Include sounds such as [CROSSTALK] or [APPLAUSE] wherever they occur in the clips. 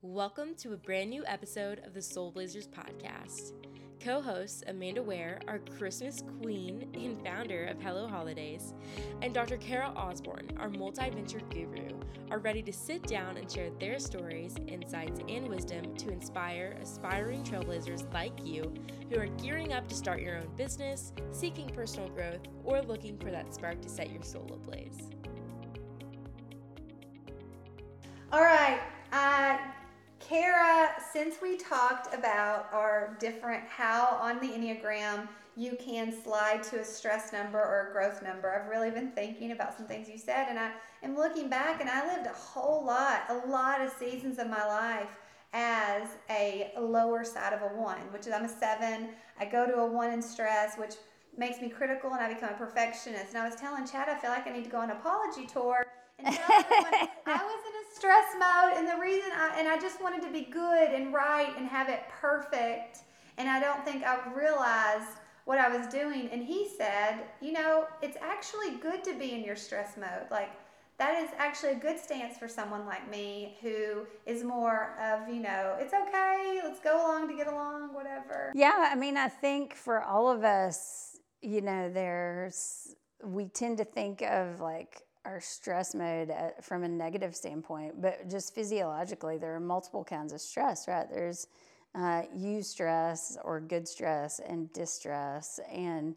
Welcome to a brand new episode of the Soul Blazers podcast. Co hosts Amanda Ware, our Christmas queen and founder of Hello Holidays, and Dr. Kara Osborne, our multi venture guru, are ready to sit down and share their stories, insights, and wisdom to inspire aspiring trailblazers like you who are gearing up to start your own business, seeking personal growth, or looking for that spark to set your soul ablaze. All right. Uh, Kara, since we talked about our different how on the Enneagram you can slide to a stress number or a growth number, I've really been thinking about some things you said, and I am looking back, and I lived a whole lot, a lot of seasons of my life as a lower side of a one, which is I'm a seven. I go to a one in stress, which makes me critical, and I become a perfectionist. And I was telling Chad, I feel like I need to go on an apology tour and tell everyone I was stress mode, and the reason I and I just wanted to be good and right and have it perfect, and I don't think I realized what I was doing. And he said, you know, it's actually good to be in your stress mode, like. That is actually a good stance for someone like me who is more of, you know, it's okay, let's go along to get along, whatever. Yeah, I mean, I think for all of us, you know, there's, we tend to think of like our stress mode at, from a negative standpoint, but just physiologically, there are multiple kinds of stress, right? There's uh, eustress or good stress and distress. And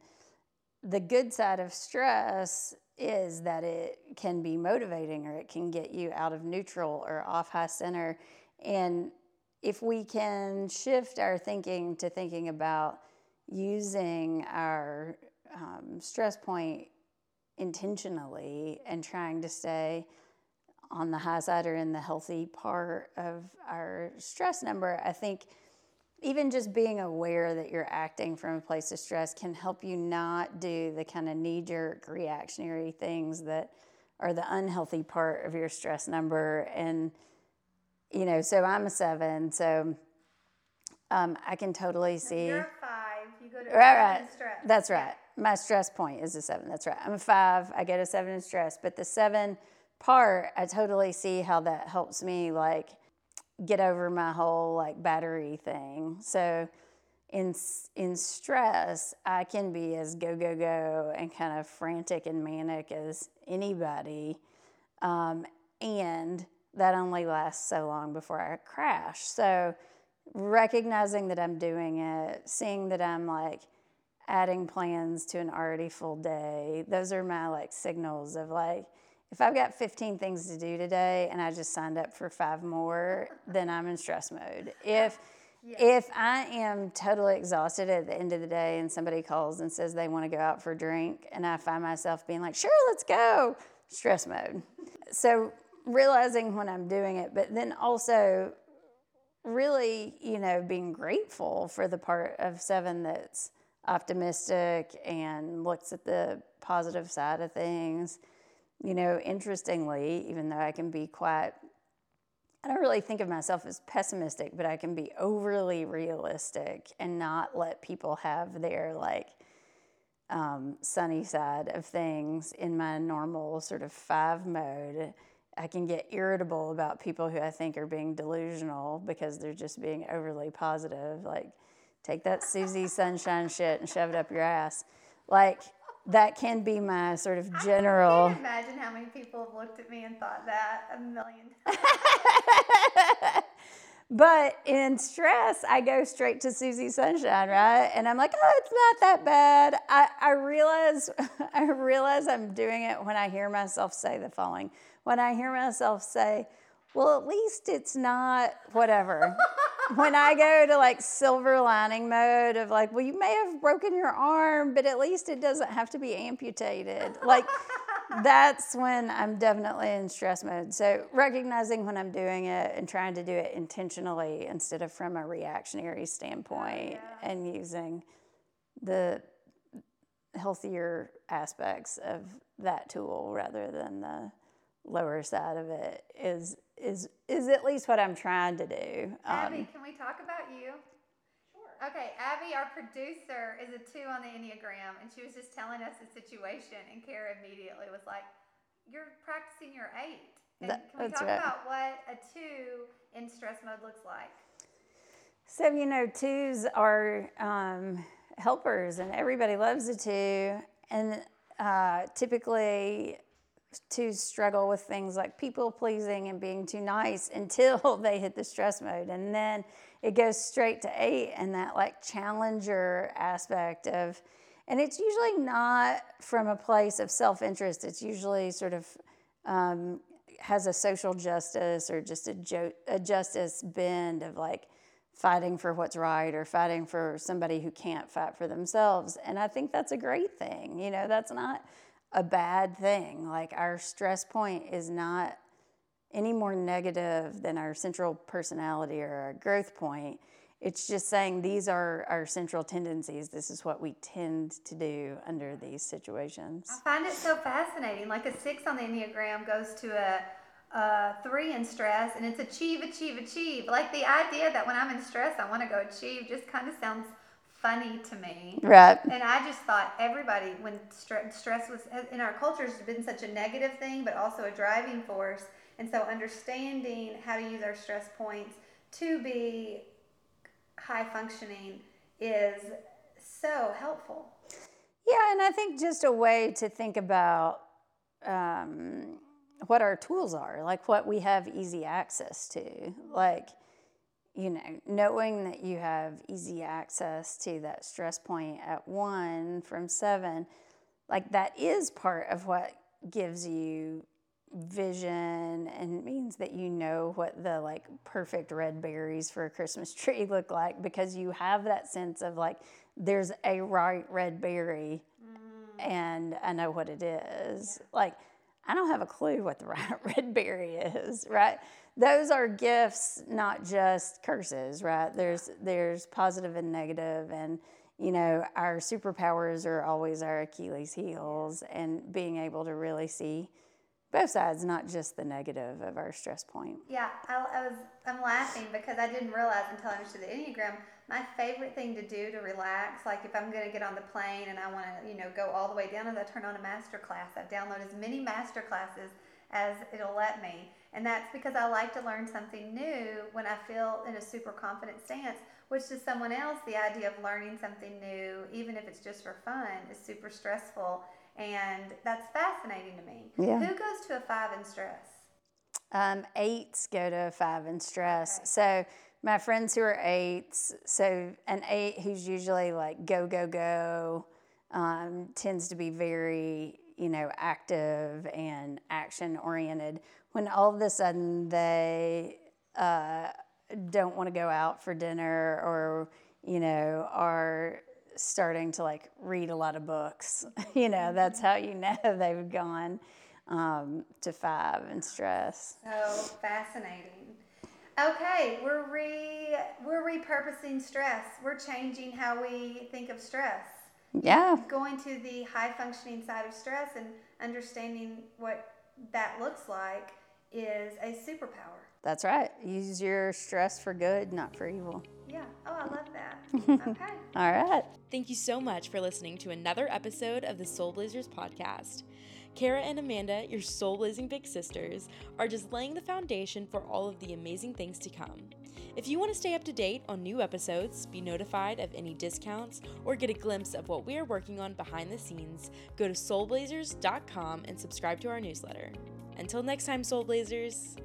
the good side of stress is that it can be motivating or it can get you out of neutral or off high center. And if we can shift our thinking to thinking about using our um, stress point intentionally and trying to stay on the high side or in the healthy part of our stress number, I think even just being aware that you're acting from a place of stress can help you not do the kind of knee jerk reactionary things that are the unhealthy part of your stress number. And, you know, so I'm a seven, so um, I can totally see. You're five, you go to right, right. stress. That's right my stress point is a seven. That's right. I'm a five. I get a seven in stress, but the seven part, I totally see how that helps me like get over my whole like battery thing. So in in stress, I can be as go go go and kind of frantic and manic as anybody, um, and that only lasts so long before I crash. So recognizing that I'm doing it, seeing that I'm like adding plans to an already full day. Those are my like signals of like, if I've got 15 things to do today and I just signed up for five more, then I'm in stress mode. If if I am totally exhausted at the end of the day and somebody calls and says they want to go out for a drink and I find myself being like, "Sure, let's go." Stress mode. So realizing when I'm doing it, but then also really, you know, being grateful for the part of 7 that's optimistic and looks at the positive side of things. You know, interestingly, even though I can be quite, I don't really think of myself as pessimistic, but I can be overly realistic and not let people have their like um, sunny side of things in my normal sort of five mode. I can get irritable about people who I think are being delusional because they're just being overly positive. Like, take that Susie Sunshine shit and shove it up your ass. Like that can be my sort of general. I can't imagine how many people have looked at me and thought that a million times. [LAUGHS] but in stress, I go straight to Susie Sunshine, right? And I'm like, oh, it's not that bad. I, I realize [LAUGHS] I realize I'm doing it when I hear myself say the following. When I hear myself say, well, at least it's not whatever [LAUGHS] when I go to like silver lining mode of like, well, you may have broken your arm, but at least it doesn't have to be amputated. Like, that's when I'm definitely in stress mode. So, recognizing when I'm doing it and trying to do it intentionally instead of from a reactionary standpoint oh, yeah. and using the healthier aspects of that tool rather than the lower side of it is is is at least what I'm trying to do. Um, Abby, can we talk about you? Sure. Okay, Abby, our producer, is a two on the Enneagram, and she was just telling us the situation, and Kara immediately was like, "You're practicing your eight." And that, can we talk right. about what a two in stress mode looks like? So, you know, twos are um, helpers, and everybody loves a two. And uh, typically, twos struggle with things like people pleasing and being too nice [LAUGHS] until [LAUGHS] they hit the stress mode. And then it goes straight to eight, and that like challenger aspect of, and it's usually not from a place of self interest, it's usually sort of um, has a social justice or just a, jo- a justice bend of like fighting for what's right or fighting for somebody who can't fight for themselves. And I think that's a great thing. You know, that's not a bad thing. Like our stress point is not any more negative than our central personality or our growth point. It's just saying these are our central tendencies. This is what we tend to do under these situations. I find it so fascinating. Like a six on the Enneagram goes to a, a three in stress, and it's achieve, achieve, achieve. Like the idea that when I'm in stress, I want to go achieve just kind of sounds funny to me. Right. And I just thought everybody, when stre- stress was in our culture, has been such a negative thing, but also a driving force. And so understanding how to use our stress points to be high functioning is so helpful. Yeah, and I think just a way to think about um, what our tools are, like what we have easy access to. Like, you know, knowing that you have easy access to that stress point at one from seven, like that is part of what gives you vision and means that you know what the like perfect red berries for a Christmas [LAUGHS] tree look like because you have that sense of like there's a right red berry mm. and I know what it is. Like I don't have a clue what the [LAUGHS] red berry is, right? Those are gifts, not just curses, right? There's there's positive and negative and you know, our superpowers are always our Achilles heels and being able to really see both sides, not just the negative of our stress point. Yeah, I, I, was I'm laughing because I didn't realize until I understood the Enneagram. My favorite thing to do to relax, like if I'm going to get on the plane and I want to, you know, go all the way down, is I turn on a master class. I download as many master classes as it'll let me, and that's because I like to learn something new when I feel in a super confident stance. Which to someone else, the idea of learning something new, even if it's just for fun, is super stressful and that's fascinating to me. Yeah. Who goes to a five in stress? Um, eights go to a five in stress. Okay. So my friends who are eights, so an eight who's usually like go, go, go, um, tends to be very, you know, active and action oriented. When all of a sudden they uh, don't want to go out for dinner or, you know, are starting to like read a lot of books. [LAUGHS] you know, that's how you know [LAUGHS] they've gone um, to five and stress. So fascinating. Okay, we're re we're repurposing stress. We're changing how we think of stress. Yeah. Going to the high functioning side of stress and understanding what that looks like is a superpower. That's right. Use your stress for good, not for evil. Yeah. Oh, I love that. [LAUGHS] okay. All right. Thank you so much for listening to another episode of the Soul Blazers podcast. Kara and Amanda, your soul blazing big sisters, are just laying the foundation for all of the amazing things to come. If you want to stay up to date on new episodes, be notified of any discounts, or get a glimpse of what we are working on behind the scenes, go to soulblazers.com and subscribe to our newsletter. Until next time, Soul Blazers.